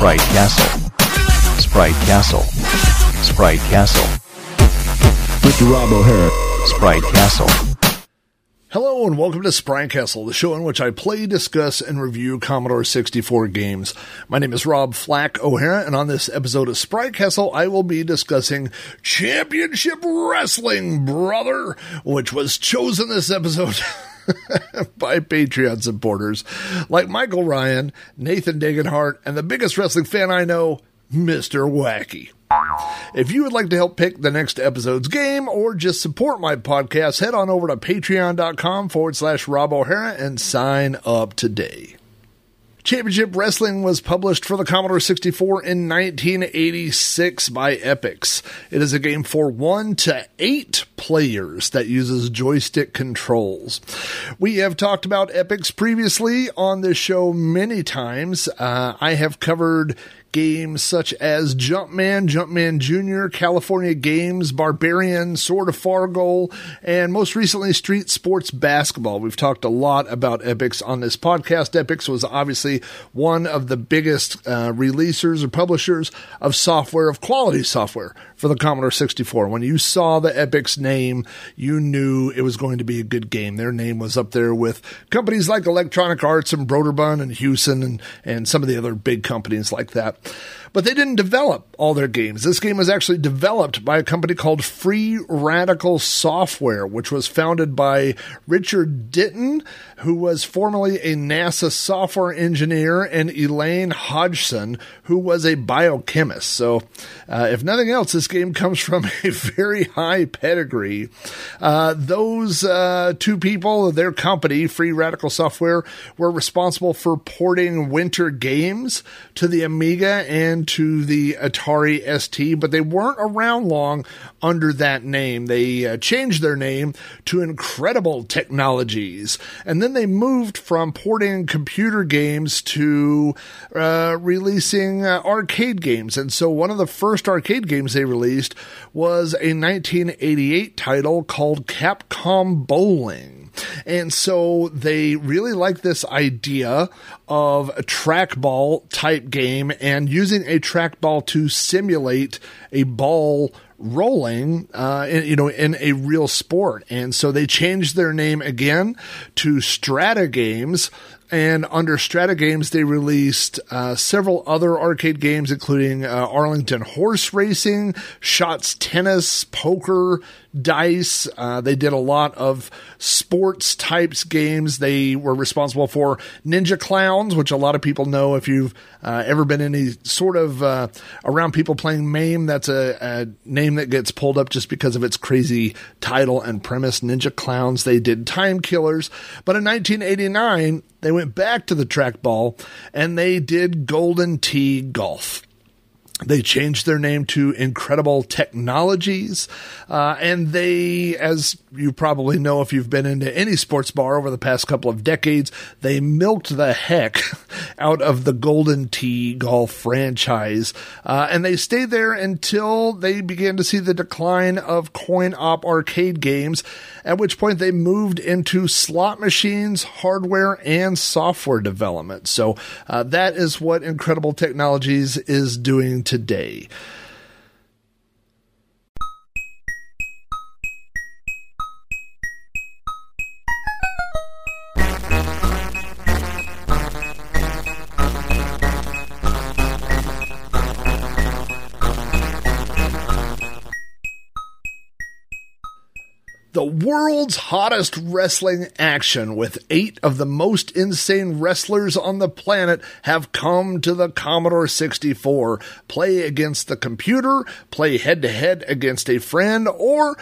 Sprite Castle. Sprite Castle. Sprite Castle. With Rob O'Hara. Sprite Castle. Hello and welcome to Sprite Castle, the show in which I play, discuss, and review Commodore 64 games. My name is Rob Flack O'Hara, and on this episode of Sprite Castle, I will be discussing Championship Wrestling, brother, which was chosen this episode. by Patreon supporters like Michael Ryan, Nathan Dagenhart, and the biggest wrestling fan I know, Mr. Wacky. If you would like to help pick the next episode's game or just support my podcast, head on over to patreon.com forward slash Rob O'Hara and sign up today. Championship Wrestling was published for the Commodore 64 in 1986 by Epyx. It is a game for one to eight players that uses joystick controls. We have talked about Epyx previously on this show many times. Uh, I have covered games such as Jumpman, Jumpman Jr., California Games, Barbarian, Sword of Fargoal, and most recently Street Sports Basketball. We've talked a lot about Epyx on this podcast. Epyx was obviously one of the biggest uh, releasers or publishers of software, of quality software for the Commodore 64. When you saw the Epyx name, you knew it was going to be a good game. Their name was up there with companies like Electronic Arts and Broderbund and Hewson and, and some of the other big companies like that. But they didn't develop all their games. This game was actually developed by a company called Free Radical Software, which was founded by Richard Ditton, who was formerly a NASA software engineer, and Elaine Hodgson, who was a biochemist. So, uh, if nothing else, this game comes from a very high pedigree. Uh, those uh, two people, their company, Free Radical Software, were responsible for porting Winter Games to the Amiga and to the Atari ST, but they weren't around long under that name. They uh, changed their name to Incredible Technologies, and then they moved from porting computer games to uh, releasing uh, arcade games. And so one of the first arcade games they released was a 1988 title called Capcom Bowling. And so they really like this idea of a trackball type game and using a trackball to simulate a ball rolling, uh, in, you know, in a real sport. And so they changed their name again to Strata Games. And under Strata Games, they released uh, several other arcade games, including uh, Arlington Horse Racing, Shots Tennis, Poker, Dice. Uh, they did a lot of sports types games. They were responsible for Ninja Clowns, which a lot of people know if you've uh, ever been any sort of uh, around people playing MAME. That's a, a, name that gets pulled up just because of its crazy title and premise. Ninja Clowns. They did Time Killers, but in 1989 they went back to the trackball and they did Golden Tee Golf. They changed their name to Incredible Technologies. Uh, and they, as you probably know if you've been into any sports bar over the past couple of decades, they milked the heck out of the Golden Tee Golf franchise. Uh, and they stayed there until they began to see the decline of coin op arcade games, at which point they moved into slot machines, hardware, and software development. So uh, that is what Incredible Technologies is doing today. The world's hottest wrestling action with eight of the most insane wrestlers on the planet have come to the Commodore 64. Play against the computer, play head to head against a friend, or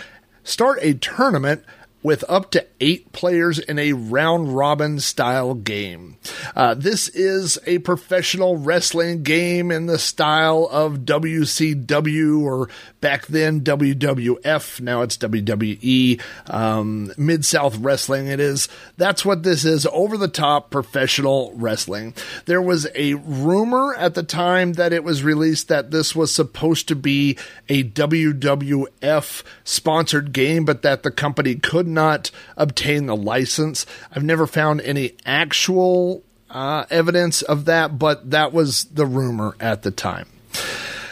start a tournament with up to eight players in a round robin style game. Uh, this is a professional wrestling game in the style of WCW or back then WWF. Now it's WWE, um, Mid South Wrestling. It is. That's what this is over the top professional wrestling. There was a rumor at the time that it was released that this was supposed to be a WWF sponsored game, but that the company could not obtain the license. I've never found any actual uh, evidence of that, but that was the rumor at the time.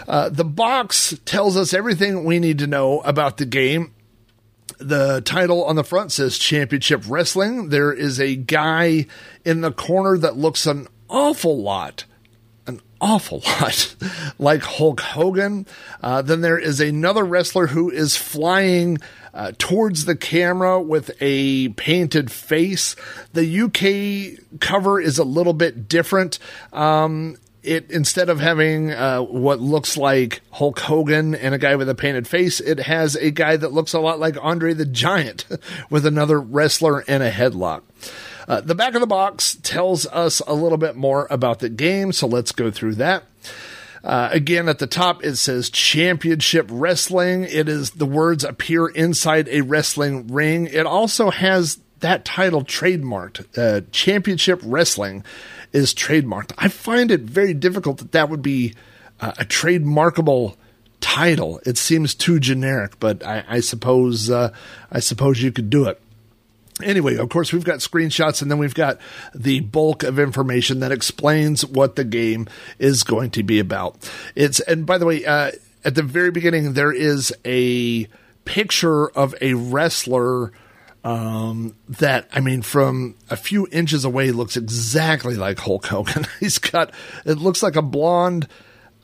Uh, the box tells us everything we need to know about the game. The title on the front says Championship Wrestling. There is a guy in the corner that looks an awful lot awful lot like Hulk Hogan. Uh, then there is another wrestler who is flying uh, towards the camera with a painted face. The UK cover is a little bit different. Um, it instead of having uh, what looks like Hulk Hogan and a guy with a painted face, it has a guy that looks a lot like Andre the Giant with another wrestler in a headlock. Uh, the back of the box tells us a little bit more about the game, so let's go through that. Uh, again, at the top, it says Championship Wrestling. It is the words appear inside a wrestling ring. It also has that title trademarked. Uh, Championship Wrestling is trademarked. I find it very difficult that that would be uh, a trademarkable title. It seems too generic, but I, I suppose uh, I suppose you could do it. Anyway, of course, we've got screenshots and then we've got the bulk of information that explains what the game is going to be about. It's, and by the way, uh, at the very beginning, there is a picture of a wrestler um, that, I mean, from a few inches away looks exactly like Hulk Hogan. He's got, it looks like a blonde,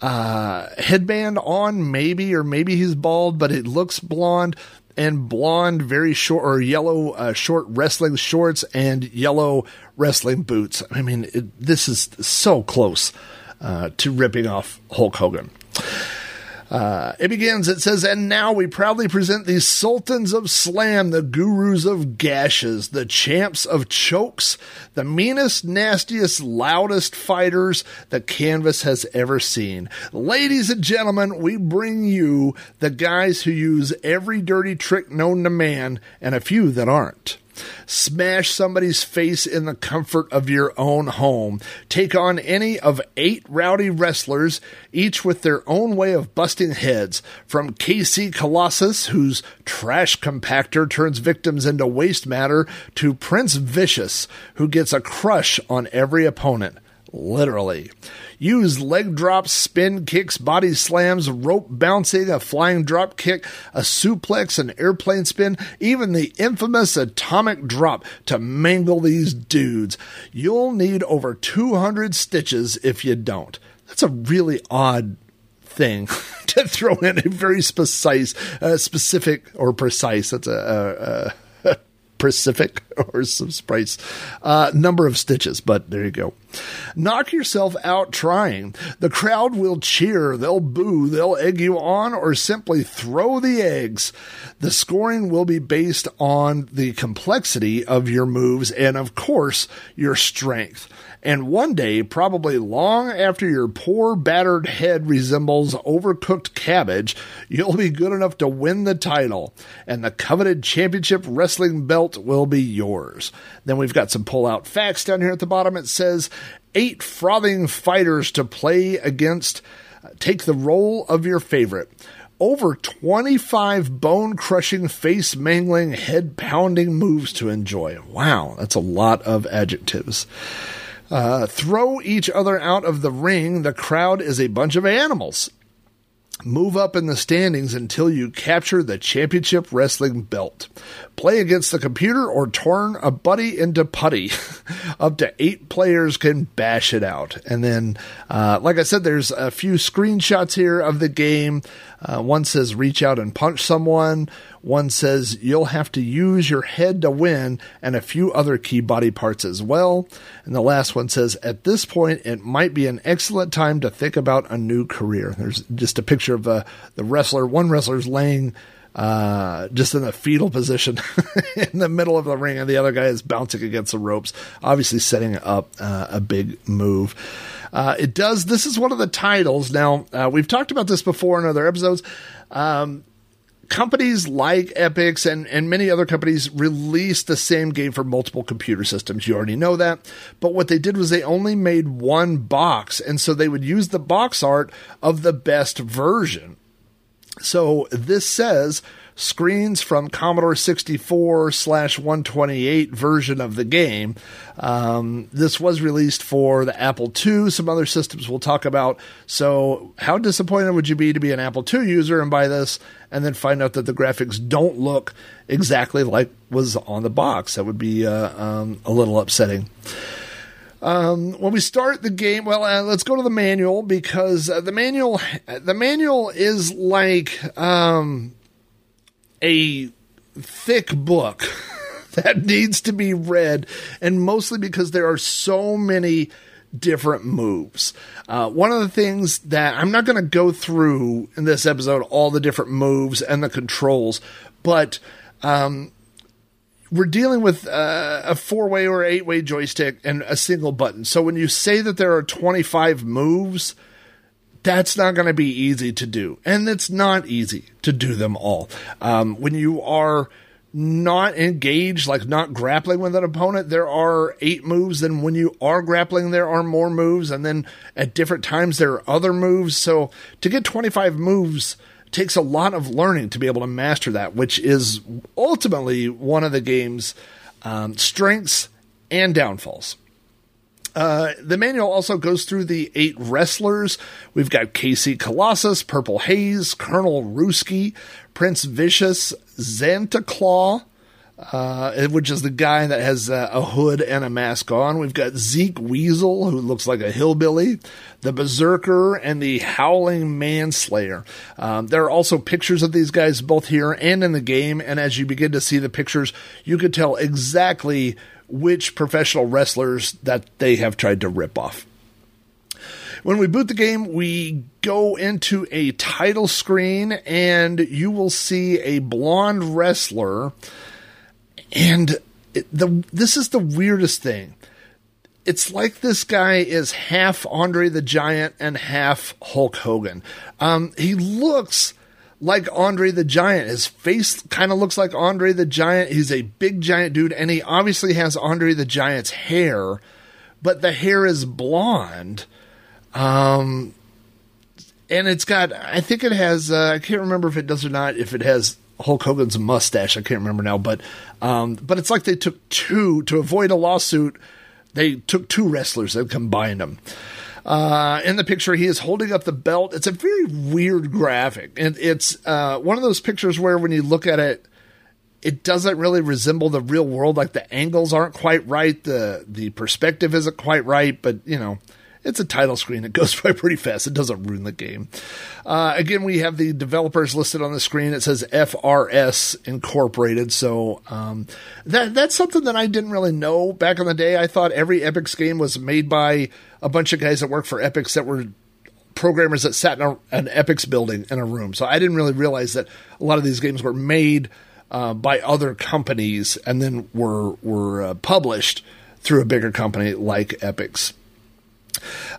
uh, headband on, maybe, or maybe he's bald, but it looks blonde and blonde, very short or yellow uh, short wrestling shorts and yellow wrestling boots. I mean, it, this is so close uh, to ripping off Hulk Hogan. Uh, it begins, it says, and now we proudly present the Sultans of Slam, the gurus of gashes, the champs of chokes, the meanest, nastiest, loudest fighters the canvas has ever seen. Ladies and gentlemen, we bring you the guys who use every dirty trick known to man and a few that aren't. Smash somebody's face in the comfort of your own home. Take on any of eight rowdy wrestlers, each with their own way of busting heads. From KC Colossus, whose trash compactor turns victims into waste matter, to Prince Vicious, who gets a crush on every opponent. Literally. Use leg drops, spin kicks, body slams, rope bouncing, a flying drop kick, a suplex, an airplane spin, even the infamous atomic drop to mangle these dudes. You'll need over 200 stitches if you don't. That's a really odd thing to throw in a very precise, uh, specific or precise. That's a, a, Pacific or some sprites. Uh, number of stitches, but there you go. Knock yourself out trying. The crowd will cheer, they'll boo, they'll egg you on, or simply throw the eggs. The scoring will be based on the complexity of your moves and, of course, your strength. And one day, probably long after your poor battered head resembles overcooked cabbage, you'll be good enough to win the title, and the coveted championship wrestling belt will be yours. Then we've got some pull out facts down here at the bottom. It says eight frothing fighters to play against. Take the role of your favorite over 25 bone crushing, face mangling, head pounding moves to enjoy. Wow, that's a lot of adjectives. Uh, throw each other out of the ring. The crowd is a bunch of animals. Move up in the standings until you capture the championship wrestling belt. Play against the computer or turn a buddy into putty. up to eight players can bash it out. And then, uh, like I said, there's a few screenshots here of the game. Uh, one says reach out and punch someone. One says you'll have to use your head to win, and a few other key body parts as well. And the last one says at this point, it might be an excellent time to think about a new career. There's just a picture of uh, the wrestler. One wrestler's laying uh, just in a fetal position in the middle of the ring, and the other guy is bouncing against the ropes, obviously setting up uh, a big move. Uh, it does. This is one of the titles. Now uh, we've talked about this before in other episodes. Um, companies like Epyx and, and many other companies released the same game for multiple computer systems. You already know that. But what they did was they only made one box. And so they would use the box art of the best version. So this says screens from Commodore 64 slash 128 version of the game. Um, this was released for the Apple II, some other systems we'll talk about. So, how disappointed would you be to be an Apple II user and buy this and then find out that the graphics don't look exactly like was on the box? That would be uh, um, a little upsetting. Um, when we start the game, well, uh, let's go to the manual because uh, the manual, the manual is like um, a thick book that needs to be read, and mostly because there are so many different moves. Uh, one of the things that I'm not going to go through in this episode all the different moves and the controls, but um, we're dealing with uh, a four way or eight way joystick and a single button. So when you say that there are 25 moves, that's not going to be easy to do. And it's not easy to do them all. Um, when you are not engaged, like not grappling with an opponent, there are eight moves. Then when you are grappling, there are more moves. And then at different times, there are other moves. So to get 25 moves, takes a lot of learning to be able to master that, which is ultimately one of the game's um, strengths and downfalls. Uh, the manual also goes through the eight wrestlers. We've got KC Colossus, Purple Haze, Colonel Ruski, Prince Vicious, Xanta Claw, uh, which is the guy that has uh, a hood and a mask on. We've got Zeke Weasel, who looks like a hillbilly, the Berserker, and the Howling Manslayer. Um, there are also pictures of these guys both here and in the game, and as you begin to see the pictures, you can tell exactly which professional wrestlers that they have tried to rip off. When we boot the game, we go into a title screen, and you will see a blonde wrestler and it, the this is the weirdest thing. It's like this guy is half Andre the Giant and half Hulk Hogan. Um, he looks like Andre the Giant. His face kind of looks like Andre the Giant. He's a big giant dude, and he obviously has Andre the Giant's hair, but the hair is blonde. Um, and it's got, I think it has, uh, I can't remember if it does or not, if it has Hulk Hogan's mustache. I can't remember now, but um, but it's like they took two to avoid a lawsuit. They took two wrestlers and combined them. Uh, in the picture, he is holding up the belt. It's a very weird graphic, and it's uh, one of those pictures where when you look at it, it doesn't really resemble the real world. Like the angles aren't quite right, the the perspective isn't quite right, but you know it's a title screen. It goes by pretty fast. It doesn't ruin the game. Uh, again, we have the developers listed on the screen. It says FRS Incorporated. So um, that that's something that I didn't really know back in the day. I thought every Epyx game was made by a bunch of guys that work for Epyx that were programmers that sat in a, an Epyx building in a room. So I didn't really realize that a lot of these games were made uh, by other companies and then were were uh, published through a bigger company like Epyx.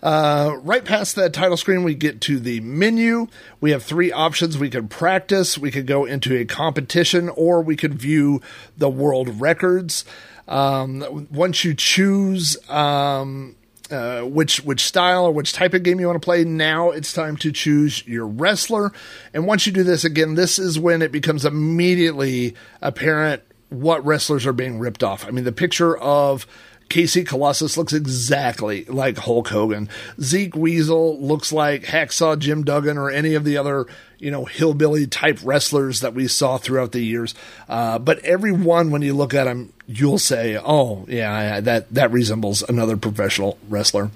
Uh, right past that title screen, we get to the menu. We have three options. We can practice, we could go into a competition, or we could view the world records. Um, once you choose um, uh, which which style or which type of game you want to play, now it's time to choose your wrestler. And once you do this again, this is when it becomes immediately apparent what wrestlers are being ripped off. I mean, the picture of KC Colossus looks exactly like Hulk Hogan. Zeke Weasel looks like Hacksaw Jim Duggan or any of the other, you know, hillbilly type wrestlers that we saw throughout the years. Uh, but every one, when you look at them, you'll say, "Oh, yeah, that that resembles another professional wrestler."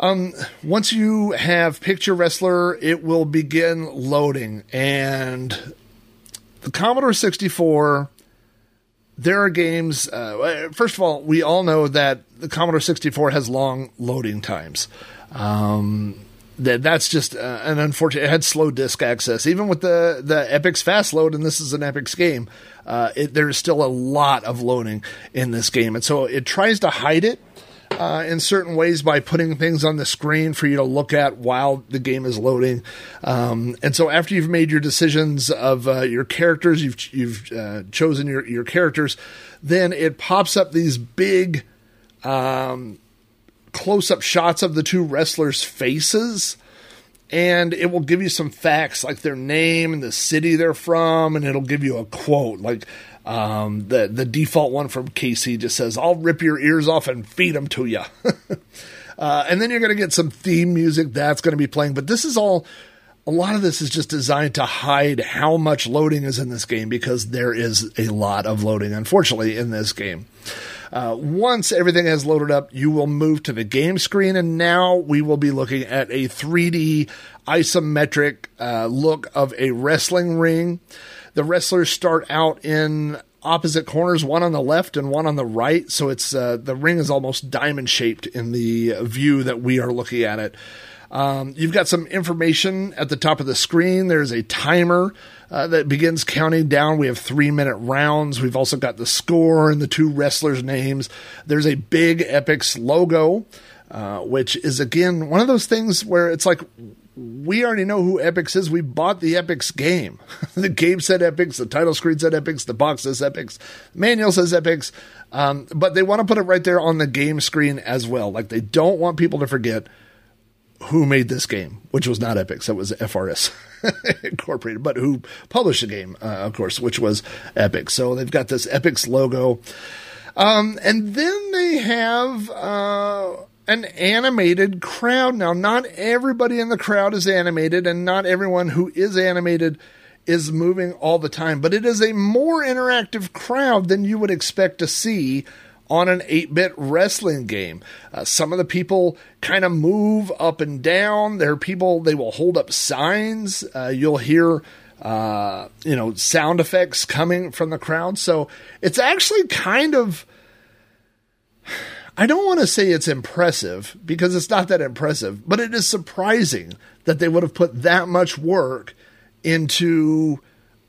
Um, once you have picture wrestler, it will begin loading, and the Commodore 64 there are games. Uh, first of all, we all know that the Commodore 64 has long loading times. Um, that that's just uh, an unfortunate. It had slow disk access, even with the the Epyx fast load, and this is an Epyx game. Uh, it, there is still a lot of loading in this game, and so it tries to hide it uh, in certain ways by putting things on the screen for you to look at while the game is loading. Um, and so after you've made your decisions of uh, your characters, you've you've uh, chosen your your characters, then it pops up these big um, close up shots of the two wrestlers' faces. and it will give you some facts like their name and the city they're from, and it'll give you a quote like um, the the default one from KC just says, "I'll rip your ears off and feed them to you." uh, and then you're going to get some theme music that's going to be playing, but this is all. A lot of this is just designed to hide how much loading is in this game because there is a lot of loading, unfortunately, in this game. Uh, once everything has loaded up, you will move to the game screen, and now we will be looking at a 3D isometric uh, look of a wrestling ring. The wrestlers start out in opposite corners, one on the left and one on the right. So it's uh, the ring is almost diamond shaped in the view that we are looking at it. Um, you've got some information at the top of the screen. There's a timer uh, that begins counting down. We have three minute rounds. We've also got the score and the two wrestlers' names. There's a big Epyx logo, uh, which is again one of those things where it's like we already know who Epyx is. We bought the Epyx game. the game said Epyx, the title screen said Epyx, the box says Epyx, manual says Epyx. um, but they want to put it right there on the game screen as well. Like they don't want people to forget who made this game, which was not Epyx, it was FRS Incorporated, but who published the game, uh, of course, which was Epyx. So they've got this Epyx logo. Um, and then they have uh, an animated crowd. Now, not everybody in the crowd is animated, and not everyone who is animated is moving all the time, but it is a more interactive crowd than you would expect to see on an 8 bit wrestling game. Uh, some of the people kind of move up and down. There are people, they will hold up signs. Uh, you'll hear. Uh, you know, sound effects coming from the crowd. So it's actually kind of I don't want to say it's impressive because it's not that impressive, but it is surprising that they would have put that much work into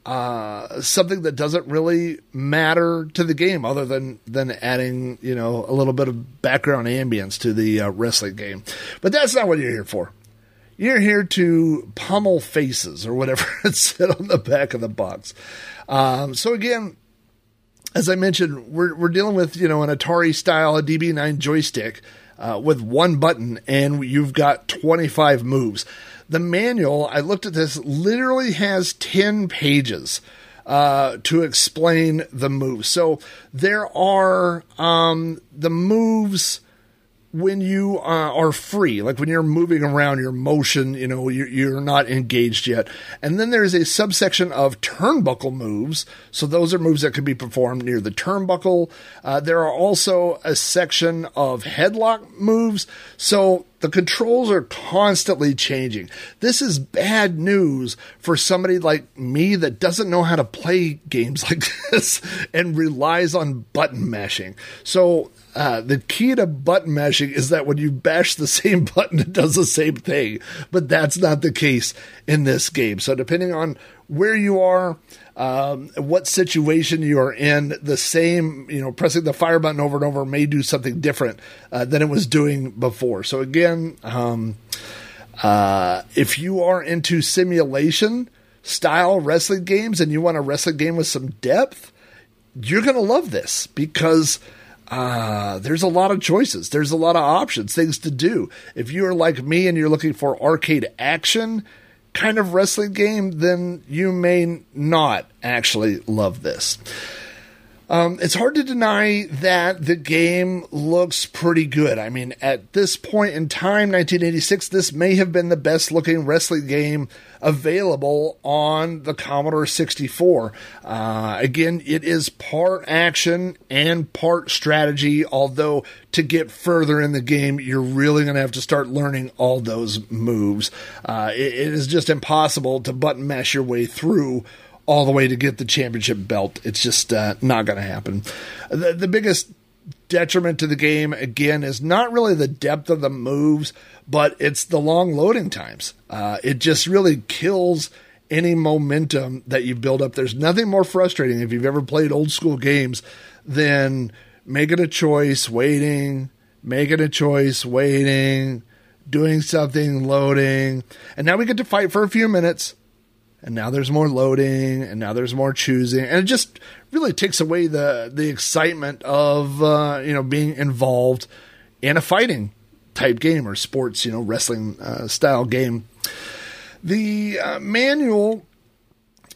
uh, something that doesn't really matter to the game, other than than adding you know a little bit of background ambience to the uh, wrestling game. But that's not what you're here for. You're here to pummel faces or whatever it said on the back of the box. Um, so again, as I mentioned, we're we're dealing with you know an Atari style a DB9 joystick uh, with one button, and you've got 25 moves. The manual, I looked at this, literally has 10 pages uh, to explain the moves. So there are um, the moves when you uh, are free, like when you're moving around, your motion, you know, you're, not engaged yet. And then there's a subsection of turnbuckle moves. So those are moves that can be performed near the turnbuckle. Uh, there are also a section of headlock moves. So the controls are constantly changing. This is bad news for somebody like me that doesn't know how to play games like this and relies on button mashing. So uh, the key to button mashing is that when you bash the same button, it does the same thing. But that's not the case in this game. So, depending on where you are, um, what situation you are in, the same, you know, pressing the fire button over and over may do something different uh, than it was doing before. So, again, um, uh, if you are into simulation style wrestling games and you want a wrestling game with some depth, you're going to love this because uh, there's a lot of choices. There's a lot of options, things to do. If you're like me and you're looking for arcade action kind of wrestling game, then you may not actually love this. Um, it's hard to deny that the game looks pretty good. I mean, at this point in time, 1986, this may have been the best looking wrestling game available on the Commodore 64. Uh, again, it is part action and part strategy, although to get further in the game, you're really going to have to start learning all those moves. Uh, it, it is just impossible to button mash your way through all the way to get the championship belt. It's just uh, not going to happen. The, the biggest detriment to the game, again, is not really the depth of the moves, but it's the long loading times. Uh, it just really kills any momentum that you build up. There's nothing more frustrating if you've ever played old school games than making a choice, waiting, making a choice, waiting, doing something, loading. And now we get to fight for a few minutes and now there's more loading and now there's more choosing and it just really takes away the the excitement of uh, you know being involved in a fighting type game or sports you know wrestling uh, style game The uh, manual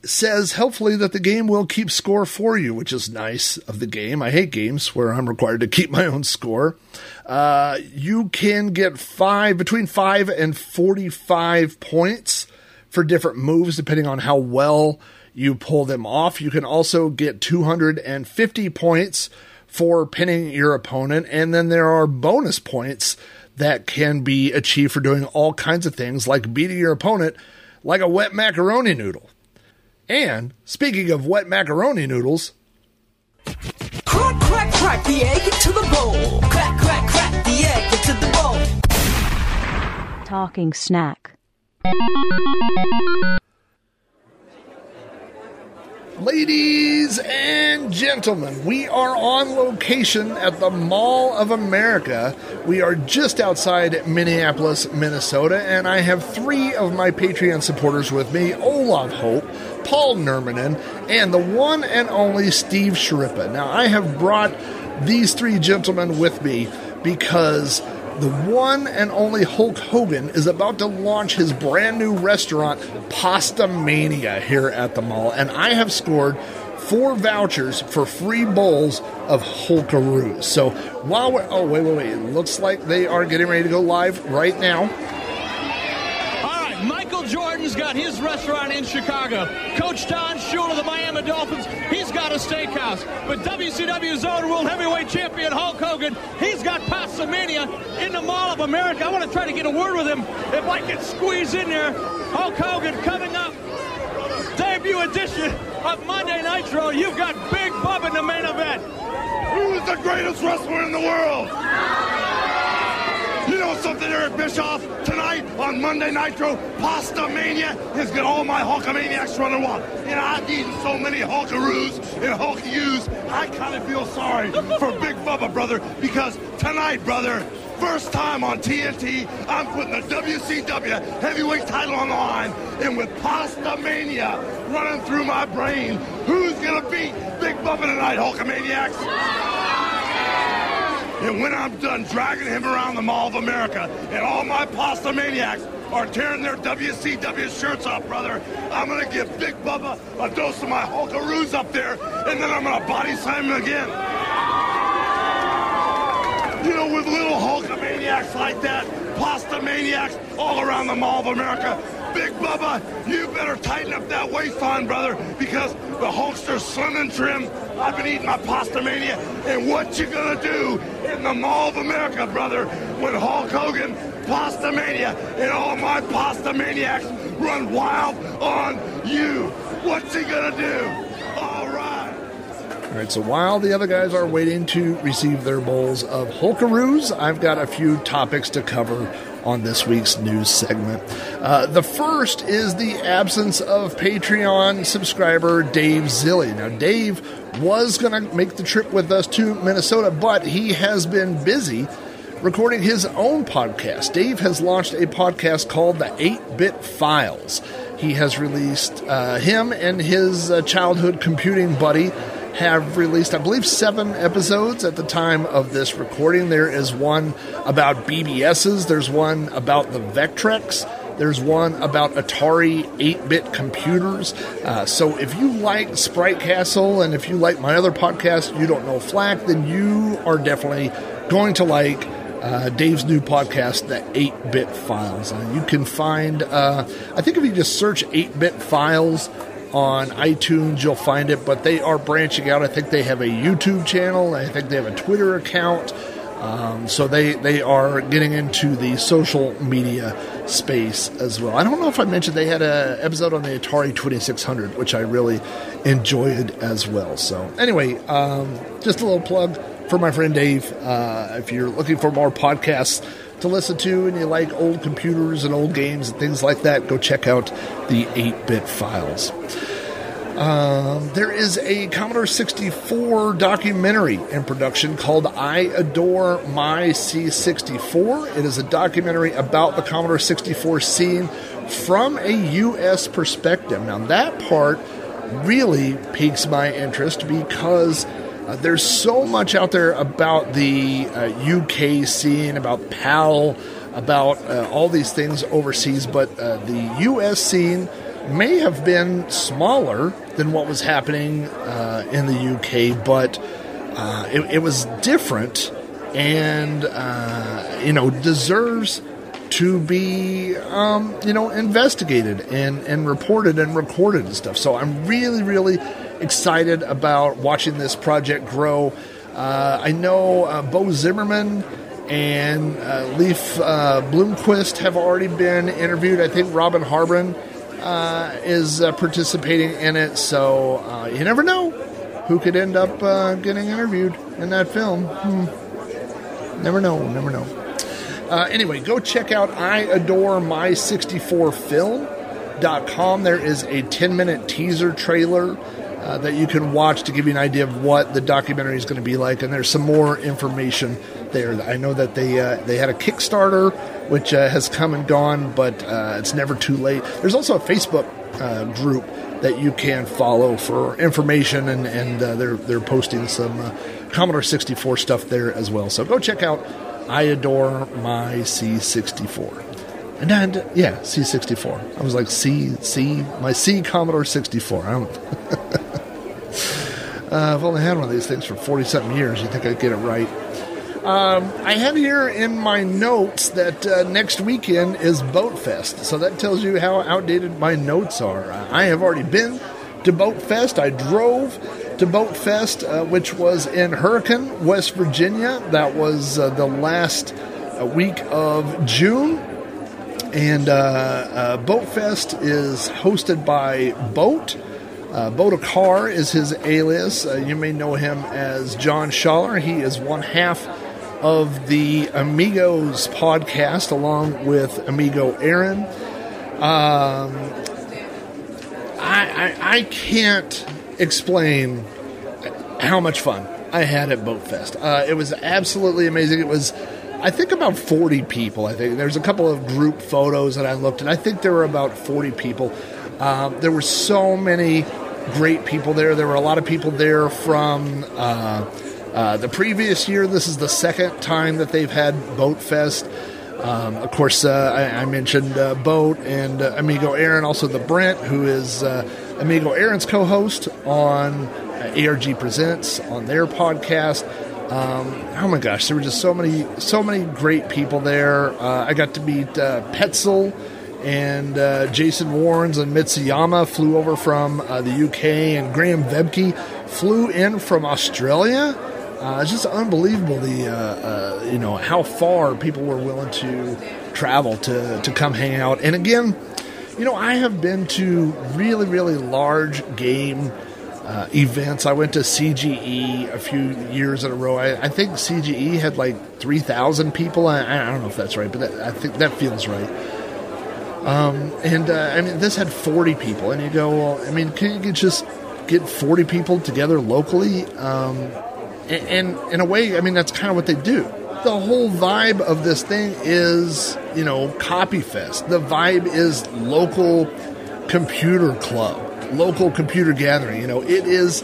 says hopefully that the game will keep score for you, which is nice of the game. I hate games where I'm required to keep my own score. Uh, you can get five between five and forty-five points for different moves, depending on how well you pull them off. You can also get 250 points for pinning your opponent, and then there are bonus points that can be achieved for doing all kinds of things, like beating your opponent like a wet macaroni noodle. And speaking of wet macaroni noodles, Crack, crack, crack the egg into the bowl. Crack, crack, crack the egg into the bowl. Talking snack. Ladies and gentlemen, we are on location at the Mall of America. We are just outside Minneapolis, Minnesota, and I have three of my Patreon supporters with me Olaf Hope, Paul Nermanen, and the one and only Steve Sharippa. Now, I have brought these three gentlemen with me because the one and only Hulk Hogan is about to launch his brand new restaurant, Pasta Mania, here at the mall, and I have scored four vouchers for free bowls of Hulkaroos. So while we're oh wait wait wait, it looks like they are getting ready to go live right now. Jordan's got his restaurant in Chicago. Coach Don Shula, of the Miami Dolphins, he's got a steakhouse. But WCW's own World Heavyweight Champion Hulk Hogan, he's got Pasta Mania in the Mall of America. I want to try to get a word with him if I can squeeze in there. Hulk Hogan coming up. Debut edition of Monday Nitro. You've got Big Bub in the main event. Who's the greatest wrestler in the world? You know something, Eric Bischoff? Tonight on Monday Nitro, Pasta Mania is got all my Hulkamaniacs running wild. And I've eaten so many Hulkaroos and Hulkyous, I kind of feel sorry for Big Bubba, brother, because tonight, brother, first time on TNT, I'm putting the WCW heavyweight title on the line, and with Pasta Mania running through my brain, who's gonna beat Big Bubba tonight, Hulkamaniacs? And when I'm done dragging him around the Mall of America and all my pasta maniacs are tearing their WCW shirts off, brother, I'm going to give Big Bubba a dose of my Hulkaroos up there, and then I'm going to body slam him again. You know, with little Hulkamaniacs like that, pasta maniacs all around the Mall of America, Big Bubba, you better tighten up that waistline, brother, because the Hulkster's slim and trim. I've been eating my pasta mania, and what you gonna do in the Mall of America, brother, when Hulk Hogan, Pasta Mania, and all my pasta maniacs run wild on you? What's he gonna do? All right. All right, so while the other guys are waiting to receive their bowls of Hulkaroos, I've got a few topics to cover on this week's news segment. Uh, the first is the absence of Patreon subscriber Dave Zilli. Now, Dave was going to make the trip with us to Minnesota, but he has been busy recording his own podcast. Dave has launched a podcast called The 8 Bit Files. He has released uh, him and his uh, childhood computing buddy have released, I believe, seven episodes at the time of this recording. There is one about BBSs, there's one about the Vectrex. There's one about Atari 8 bit computers. Uh, so if you like Sprite Castle and if you like my other podcast, You Don't Know Flack, then you are definitely going to like uh, Dave's new podcast, The 8 Bit Files. Uh, you can find, uh, I think if you just search 8 Bit Files on iTunes, you'll find it, but they are branching out. I think they have a YouTube channel, I think they have a Twitter account. Um, so they, they are getting into the social media space as well. I don't know if I mentioned they had an episode on the Atari 2600, which I really enjoyed as well. So anyway, um, just a little plug for my friend Dave. Uh, if you're looking for more podcasts to listen to and you like old computers and old games and things like that, go check out the 8 bit files. Um, there is a Commodore 64 documentary in production called I Adore My C64. It is a documentary about the Commodore 64 scene from a U.S. perspective. Now, that part really piques my interest because uh, there's so much out there about the uh, UK scene, about PAL. about uh, all these things overseas, but uh, the U.S. scene may have been smaller than what was happening uh, in the UK, but uh, it, it, was different and, you know, deserves to be, um, you know, investigated and, and reported and recorded and stuff. So I'm really, really excited about watching this project grow. Uh, I know uh, Bo Zimmerman and uh, Leif uh, Bloomquist have already been interviewed. I think Robin Harbron uh, is uh, participating in it, so you never know who could end up getting interviewed in that film. Hmm. Never know, never know. anyway, go check out I Adore My 64 Film.com. There is a 10 minute teaser trailer uh, that you can watch to give you an idea of what the documentary is going to be like. And there's some more information there. I know that they uh, they had a Kickstarter which uh, has come and gone, but uh, it's never too late. There's also a Facebook uh, group that you can follow for information, and and they're they're posting some Commodore 64 stuff there as well. So go check out. I adore my C64. And then, yeah, C64. I was like, C, C, my C Commodore 64. I don't. Uh, I've only had one of these things for 40 something years. You think I'd get it right? Um, I have here in my notes that uh, next weekend is Boat Fest. So that tells you how outdated my notes are. I have already been to Boat Fest. I drove to Boat Fest, uh, which was in Hurricane, West Virginia. That was uh, the last uh, week of June. And uh, uh, Boat Fest is hosted by Boat. Uh, Bodakar is his alias. Uh, you may know him as John Schaller. He is one half of the Amigos podcast, along with Amigo Aaron. Um, I, I, I can't explain how much fun I had at Boat Fest. Uh, it was absolutely amazing. It was, I think, about 40 people. I think there's a couple of group photos that I looked at. I think there were about 40 people. Um, there were so many great people there. There were a lot of people there from uh, uh, the previous year. This is the second time that they've had Boat Fest. Um, of course, uh, I, I, mentioned uh, Boat and uh, Amigo Aaron, also the Brent, who is uh, Amigo Aaron's co-host on ARG Presents on their podcast. Um, oh my gosh, there were just so many, so many great people there. I got to meet Petzl and uh, Jason Warrens and Mitsuyama flew over from uh, the UK, and Graham Vebke flew in from Australia. Uh, it's just unbelievable the uh, uh, you know how far people were willing to travel to to come hang out. And again, you know I have been to really really large game. Uh, events. I went to CGE a few years in a row. I, I think CGE had like 3,000 people. I, I, don't know if that's right, but that, I think that feels right. Um, and uh, I mean, this had 40 people, and you go, well, I mean, can you just get 40 people together locally? Um, and, and in a way, I mean, that's kind of what they do. The whole vibe of this thing is, you know, Copy Fest. The vibe is local computer club, local computer gathering. You know, it is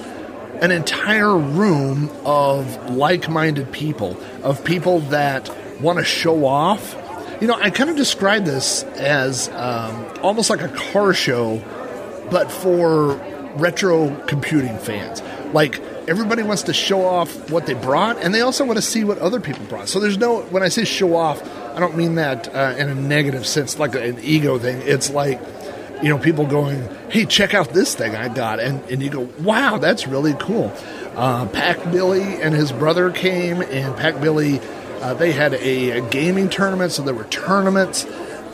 an entire room of like minded people, of people that want to show off you know, I kind of describe this as um, almost like a car show, but for retro computing fans. Like everybody wants to show off what they brought, and they also want to see what other people brought. So there's no when I say show off, I don't mean that uh, in a negative sense, like an ego thing. It's like you know people going, "Hey, check out this thing I got," and and you go, "Wow, that's really cool." Uh, Pack Billy and his brother came, and Pack Billy uh, they had a, a, gaming tournament, so there were tournaments.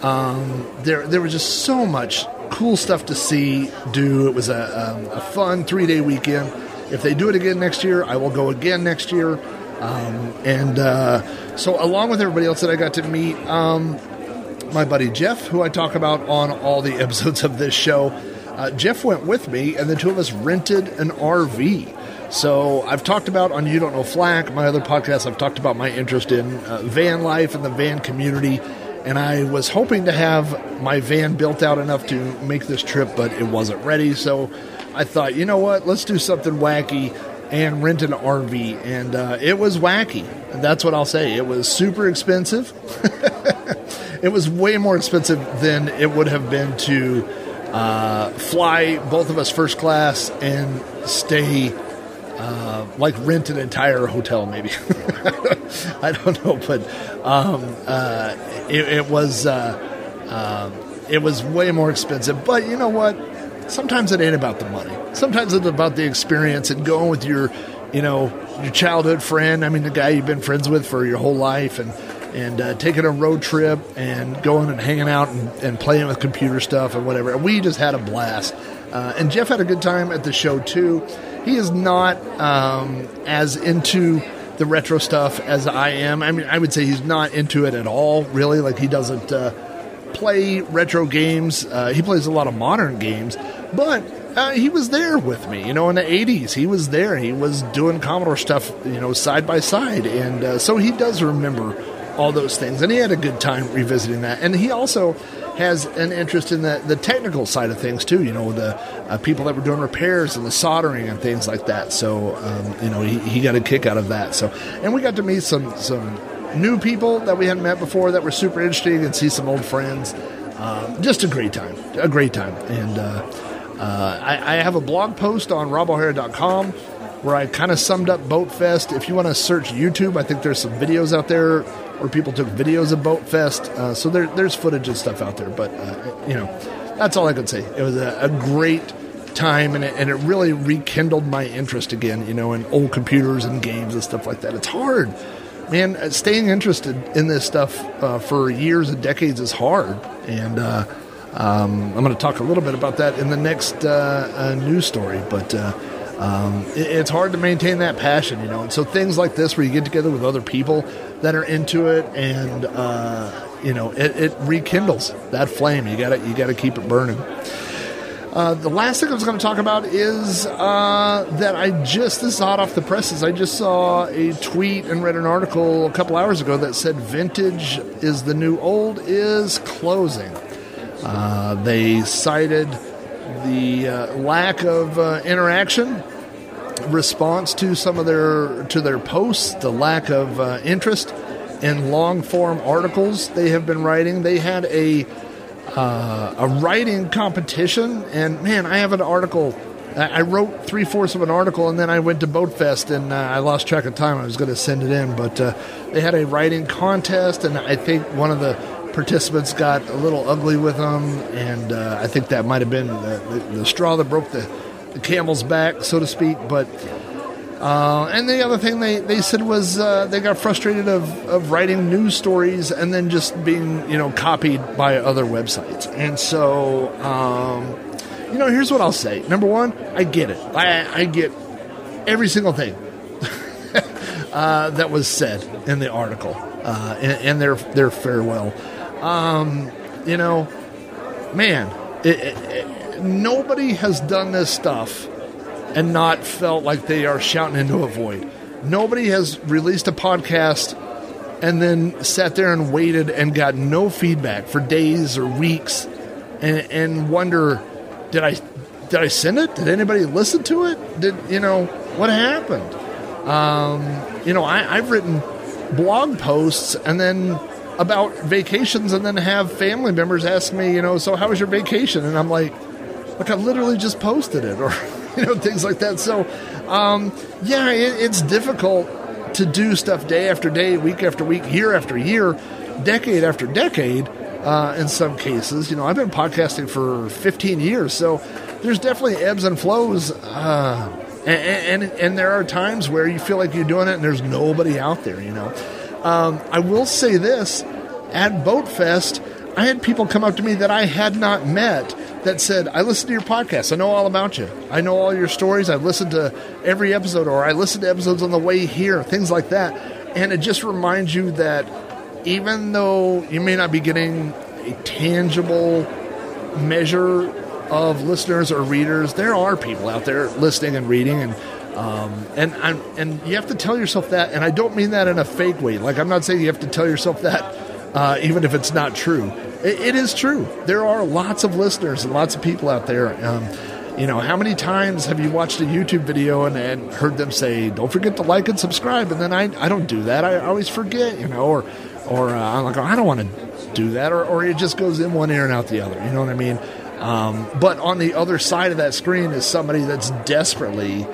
Um, there, there was just so much cool stuff to see, do. It was a, um, a fun three day weekend. If they do it again next year, I will go again next year. Um, and uh, so, along with everybody else that I got to meet, um, my buddy Jeff, who I talk about on all the episodes of this show, uh, Jeff went with me, and the two of us rented an RV. So I've talked about on You Don't Know Flack, my other podcast, I've talked about my interest in uh, van life and the van community. And I was hoping to have my van built out enough to make this trip, but it wasn't ready. So I thought, you know what, let's do something wacky and rent an RV. And uh, it was wacky. That's what I'll say. It was super expensive. it was way more expensive than it would have been to uh, fly both of us first class and stay uh, like rent an entire hotel, maybe. I don't know, but um, uh, it, it was uh, um, it was way more expensive. But you know what? Sometimes it ain't about the money. Sometimes it's about the experience and going with your, you know, your childhood friend. I mean, the guy you've been friends with for your whole life, and and uh, taking a road trip and going and hanging out and, and playing with computer stuff and whatever. We just had a blast. Uh, and Jeff had a good time at the show too. He is not um, as into the retro stuff as I am. I mean, I would say he's not into it at all, really. Like, he doesn't uh, play retro games. Uh, he plays a lot of modern games, but uh, he was there with me, you know, in the 80s. He was there. He was doing Commodore stuff, you know, side by side. And uh, so he does remember all those things. And he had a good time revisiting that. And he also has an interest in the, the technical side of things too. You know, the uh, people that were doing repairs and the soldering and things like that. So um, you know, he, he got a kick out of that. So and we got to meet some some new people that we hadn't met before that were super interesting and see some old friends. Um, just a great time, a great time. And uh, uh, I, I have a blog post on robohara.com where I kind of summed up Boat Fest. If you want to search YouTube, I think there's some videos out there where people took videos of Boat Fest. Uh, so there, there's footage and stuff out there. But, uh, you know, that's all I could say. It was a, a great time and it, and it really rekindled my interest again, you know, in old computers and games and stuff like that. It's hard. Man, uh, staying interested in this stuff uh, for years and decades is hard. And uh, um, I'm going to talk a little bit about that in the next uh, news story. But um, it, it's hard to maintain that passion, you know. And so things like this, where you get together with other people that are into it, and uh, you know, it, it rekindles that flame. You got to you got to keep it burning. Uh, the last thing I was going to talk about is uh, that I just, this is hot off the presses, I just saw a tweet and read an article a couple hours ago that said vintage is the new old is closing. Uh, they cited the uh, lack of uh, interaction response to some of their to their posts, the lack of uh, interest in long form articles they have been writing. They had a uh, a writing competition, and man, I have an article. I wrote three fourths of an article, and then I went to Boat Fest, and uh, I lost track of time. I was going to send it in, but uh, they had a writing contest, and I think one of the participants got a little ugly with them, and uh, I think that might have been the, the, the straw that broke the, the camel's back, so to speak. But uh, and the other thing they, they said was uh, they got frustrated of, of writing news stories and then just being you know copied by other websites. And so um, you know here's what I'll say. Number one, I get it. I, I get every single thing uh, that was said in the article uh, and, and their their farewell. Um, you know, man, it, it, it, nobody has done this stuff and not felt like they are shouting into a void. Nobody has released a podcast and then sat there and waited and got no feedback for days or weeks and, and wonder did I did I send it? Did anybody listen to it? Did you know what happened? Um, you know, I, I've written blog posts and then about vacations and then have family members ask me, you know, so how was your vacation? And I'm like, like I literally just posted it or you know things like that. So um, yeah, it, it's difficult to do stuff day after day, week after week, year after year, decade after decade. Uh, in some cases, you know, I've been podcasting for 15 years, so there's definitely ebbs and flows. Uh, and, and, and there are times where you feel like you're doing it and there's nobody out there, you know. Um, I will say this at Boat Fest, I had people come up to me that I had not met that said, I listened to your podcast. I know all about you. I know all your stories. I've listened to every episode, or I listened to episodes on the way here, things like that. And it just reminds you that even though you may not be getting a tangible measure of listeners or readers, there are people out there listening and reading and um, and I'm, and you have to tell yourself that, and I don't mean that in a fake way. Like I'm not saying you have to tell yourself that, uh, even if it's not true. It, it is true. There are lots of listeners and lots of people out there. Um, you know, how many times have you watched a YouTube video and, and heard them say, "Don't forget to like and subscribe," and then I, I don't do that. I always forget. You know, or or uh, I'm like, I don't want to do that, or, or it just goes in one ear and out the other. You know what I mean? Um, but on the other side of that screen is somebody that's desperately,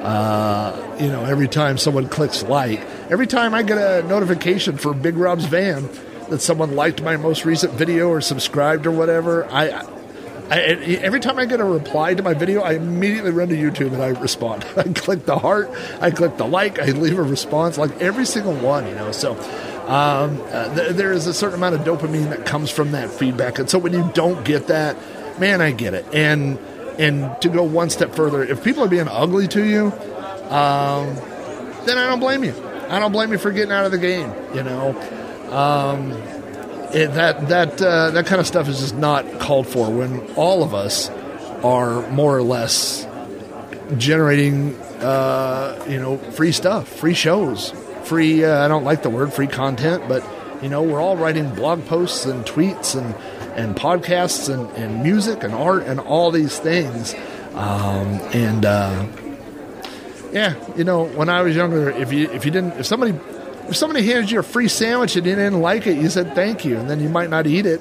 uh, you know, every time someone clicks like, every time I get a notification for Big Rob's van that someone liked my most recent video or subscribed or whatever, I. I, every time I get a reply to my video, I immediately run to YouTube and I respond. I click the heart, I click the like, I leave a response, like every single one, you know. So um, uh, th- there is a certain amount of dopamine that comes from that feedback, and so when you don't get that, man, I get it. And and to go one step further, if people are being ugly to you, um, then I don't blame you. I don't blame you for getting out of the game. You know, um, it, that that uh, that kind of stuff is just not called for when all of us are more or less generating, uh, you know, free stuff, free shows, free. Uh, I don't like the word free content, but you know, we're all writing blog posts and tweets and and podcasts and, and music and art and all these things. Um, and uh, yeah, you know, when I was younger, if you if you didn't if somebody if somebody handed you a free sandwich and you didn't like it, you said thank you, and then you might not eat it.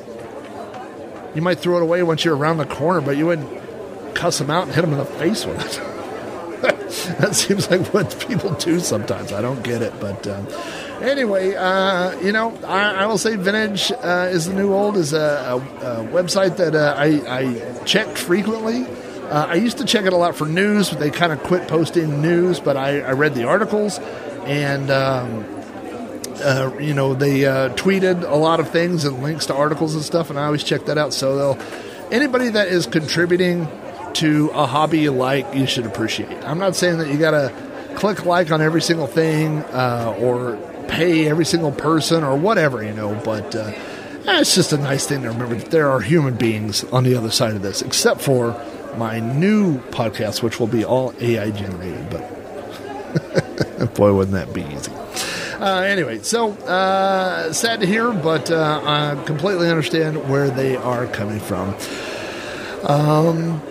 You might throw it away once you're around the corner, but you wouldn't cuss them out and hit them in the face with it. that seems like what people do sometimes. I don't get it, but um, anyway, uh, you know, I, I, will say Vintage uh, is the new old is a, a, a website that uh, I, I check frequently. Uh, I used to check it a lot for news, but they kind of quit posting news. But I, I read the articles, and um, uh, you know they uh, tweeted a lot of things and links to articles and stuff, and I always check that out. So anybody that is contributing to a hobby you like, you should appreciate. I'm not saying that you got to click like on every single thing uh, or pay every single person or whatever, you know, but uh, it's just a nice thing to remember that there are human beings on the other side of this, except for my new podcast, which will be all AI generated. But boy, wouldn't that be easy. Uh, anyway, so uh, sad to hear, but uh, I completely understand where they are coming from. Um,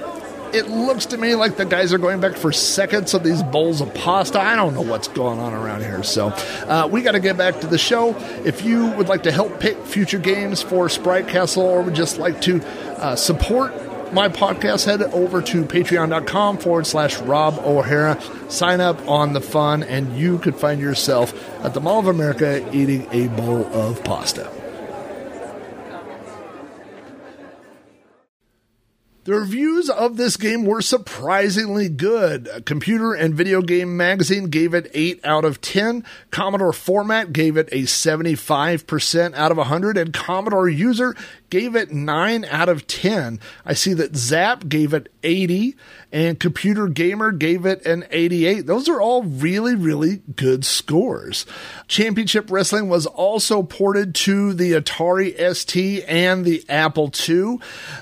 it looks to me like the guys are going back for seconds of these bowls of pasta. I don't know what's going on around here. So uh, we got to get back to the show. If you would like to help pick future games for Sprite Castle or would just like to uh, support my podcast, head over to patreon.com forward slash Rob O'Hara. Sign up on the fun, and you could find yourself at the Mall of America eating a bowl of pasta. The reviews of this game were surprisingly good. Computer and Video Game Magazine gave it 8 out of 10. Commodore Format gave it a 75% out of 100. And Commodore User gave it 9 out of 10. I see that Zzap gave it 80 and Computer Gamer gave it an 88. Those are all really, really good scores. Championship Wrestling was also ported to the Atari ST and the Apple II.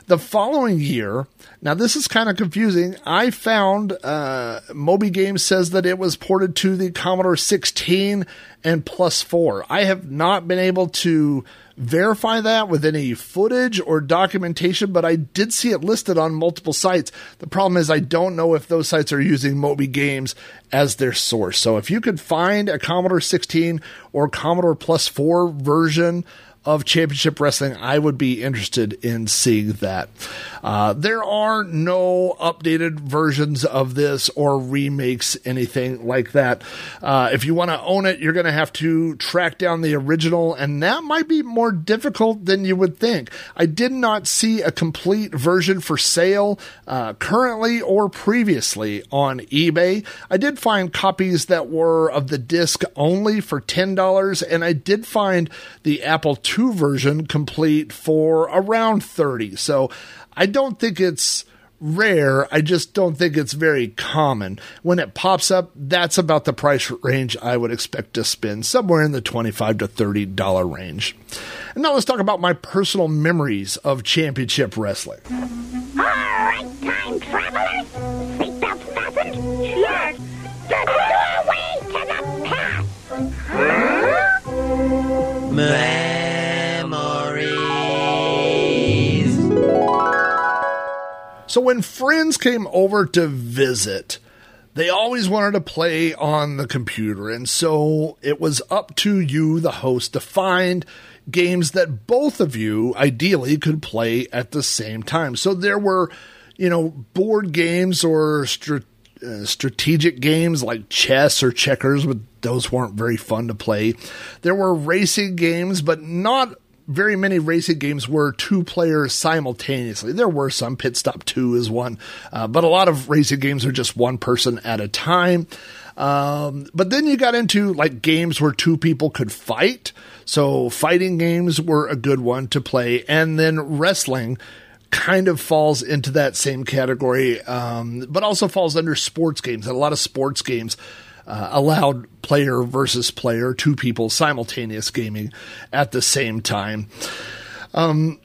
The following year, now, this is kind of confusing. I found uh, Moby Games says that it was ported to the Commodore 16 and Plus 4. I have not been able to verify that with any footage or documentation, but I did see it listed on multiple sites. The problem is, I don't know if those sites are using Moby Games as their source. So, if you could find a Commodore 16 or Commodore Plus 4 version of Championship Wrestling, I would be interested in seeing that. Uh, there are no updated versions of this or remakes, anything like that. Uh, if you want to own it, you're going to have to track down the original, and that might be more difficult than you would think. I did not see a complete version for sale uh, currently or previously on eBay. I did find copies that were of the disc only for $10, and I did find the Apple II version complete for around 30. So I don't think it's rare. I just don't think it's very common. When it pops up, that's about the price range I would expect to spend, somewhere in the 25 to $30 range. And now let's talk about my personal memories of championship wrestling. All right, time travelers. Seatbelts fastened. Yes. The doorway to the past. Huh? So when friends came over to visit, they always wanted to play on the computer. And so it was up to you, the host, to find games that both of you ideally could play at the same time. So there were, you know, board games or uh, strategic games like chess or checkers, but those weren't very fun to play. There were racing games, but not very many racing games were two players simultaneously. There were some, Pit Stop 2 is one, uh, but a lot of racing games are just one person at a time. Um, but then you got into like games where two people could fight. So fighting games were a good one to play. And then wrestling kind of falls into that same category, um, but also falls under sports games. And a lot of sports games uh, allowed player versus player, two people simultaneous gaming at the same time. Um,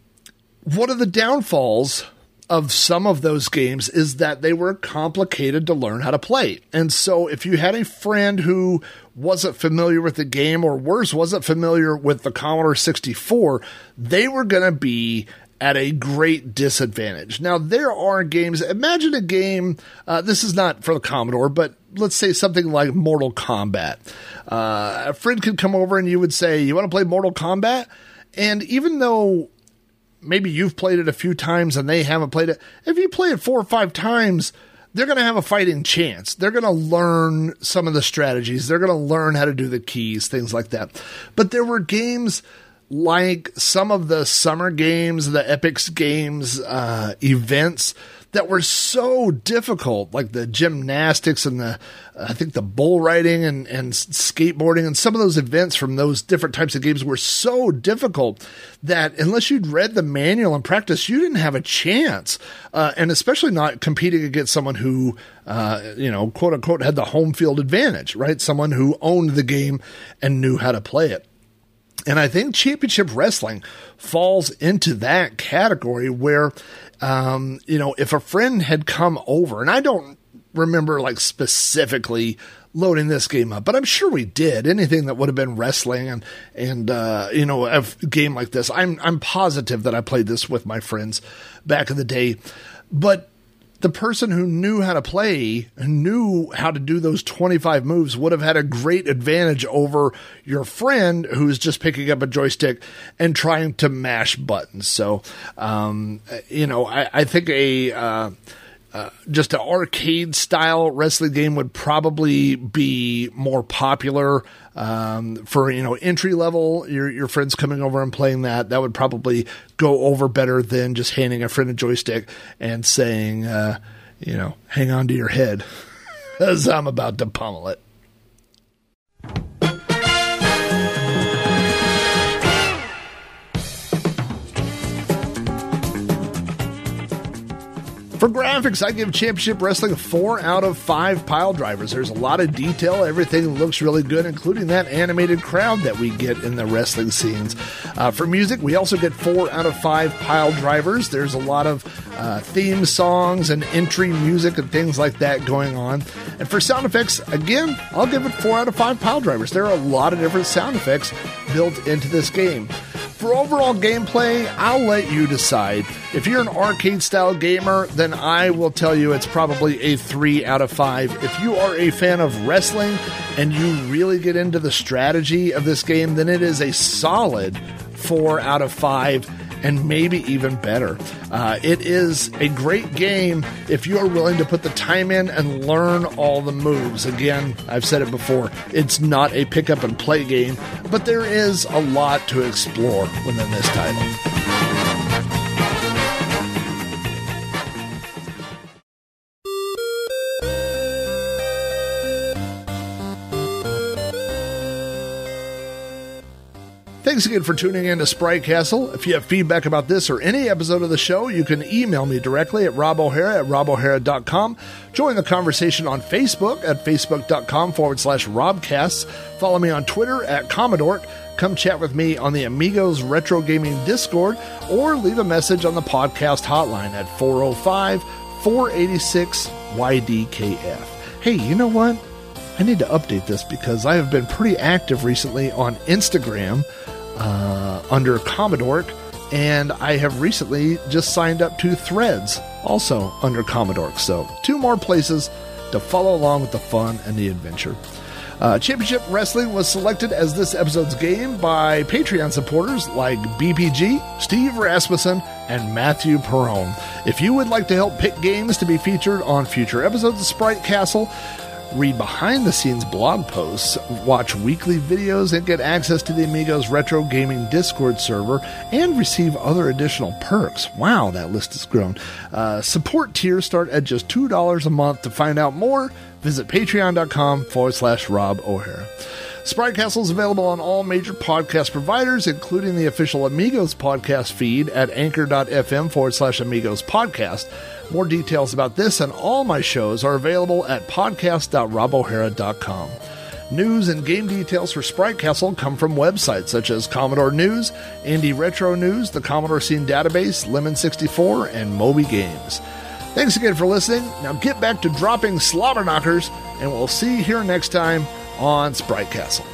one of the downfalls of some of those games is that they were complicated to learn how to play. And so if you had a friend who wasn't familiar with the game or worse wasn't familiar with the Commodore 64, they were going to be at a great disadvantage. Now, there are games, imagine a game, uh, this is not for the Commodore, but let's say something like Mortal Kombat. Uh, a friend could come over and you would say, You want to play Mortal Kombat? And even though maybe you've played it a few times and they haven't played it, if you play it four or five times, they're going to have a fighting chance. They're going to learn some of the strategies. They're going to learn how to do the keys, things like that. But there were games like some of the summer games, the Epyx games uh, events that were so difficult, like the gymnastics and the, I think the bull riding and, and skateboarding and some of those events from those different types of games were so difficult that unless you'd read the manual and practice, you didn't have a chance. Uh, and especially not competing against someone who, uh, you know, quote unquote, had the home field advantage, right? Someone who owned the game and knew how to play it. And I think championship wrestling falls into that category where, um, you know, if a friend had come over, and I don't remember like specifically loading this game up, but I'm sure we did anything that would have been wrestling and and uh, you know a game like this. I'm I'm positive that I played this with my friends back in the day, but the person who knew how to play knew how to do those 25 moves would have had a great advantage over your friend who's just picking up a joystick and trying to mash buttons. So, um, you know, I, I think a. Uh, uh, just an arcade style wrestling game would probably be more popular um, for you know entry level. Your your friends coming over and playing that that would probably go over better than just handing a friend a joystick and saying, uh, you know, hang on to your head as I'm about to pummel it. For graphics, I give Championship Wrestling a 4 out of 5 pile drivers. There's a lot of detail, everything looks really good, including that animated crowd that we get in the wrestling scenes. Uh, for music, we also get 4 out of 5 pile drivers. There's a lot of uh, theme songs and entry music and things like that going on. And for sound effects, again, I'll give it 4 out of 5 pile drivers. There are a lot of different sound effects built into this game. For overall gameplay, I'll let you decide. If you're an arcade style gamer, then I will tell you it's probably a 3 out of 5. If you are a fan of wrestling and you really get into the strategy of this game, then it is a solid 4 out of 5 and maybe even better. Uh, it is a great game if you are willing to put the time in and learn all the moves. Again, I've said it before, it's not a pick up and play game, but there is a lot to explore within this title. Thanks again for tuning in to Sprite Castle. If you have feedback about this or any episode of the show, you can email me directly at robohara at robohara.com. Join the conversation on Facebook at facebook.com forward slash robcasts. Follow me on Twitter at Commodore. Come chat with me on the Amigos Retro Gaming Discord or leave a message on the podcast hotline at 405 486 YDKF. Hey, you know what? I need to update this because I have been pretty active recently on Instagram uh, under Commodore, and I have recently just signed up to Threads, also under Commodore. So, two more places to follow along with the fun and the adventure. Uh, Championship Wrestling was selected as this episode's game by Patreon supporters like BPG, Steve Rasmussen, and Matthew Perrone. If you would like to help pick games to be featured on future episodes of Sprite Castle, read behind the scenes blog posts, watch weekly videos, and get access to the Amigos Retro Gaming Discord server and receive other additional perks. Wow, that list has grown. Uh, support tiers start at just $2 a month. To find out more, visit patreon.com forward slash Rob O'Hara. Sprite Castle is available on all major podcast providers, including the official Amigos podcast feed at anchor.fm forward slash Amigos podcast. More details about this and all my shows are available at podcast.robohara.com. News and game details for Sprite Castle come from websites such as Commodore News, Indie Retro News, the Commodore Scene Database, Lemon 64, and Moby Games. Thanks again for listening. Now get back to dropping slobber knockers, and we'll see you here next time on Sprite Castle.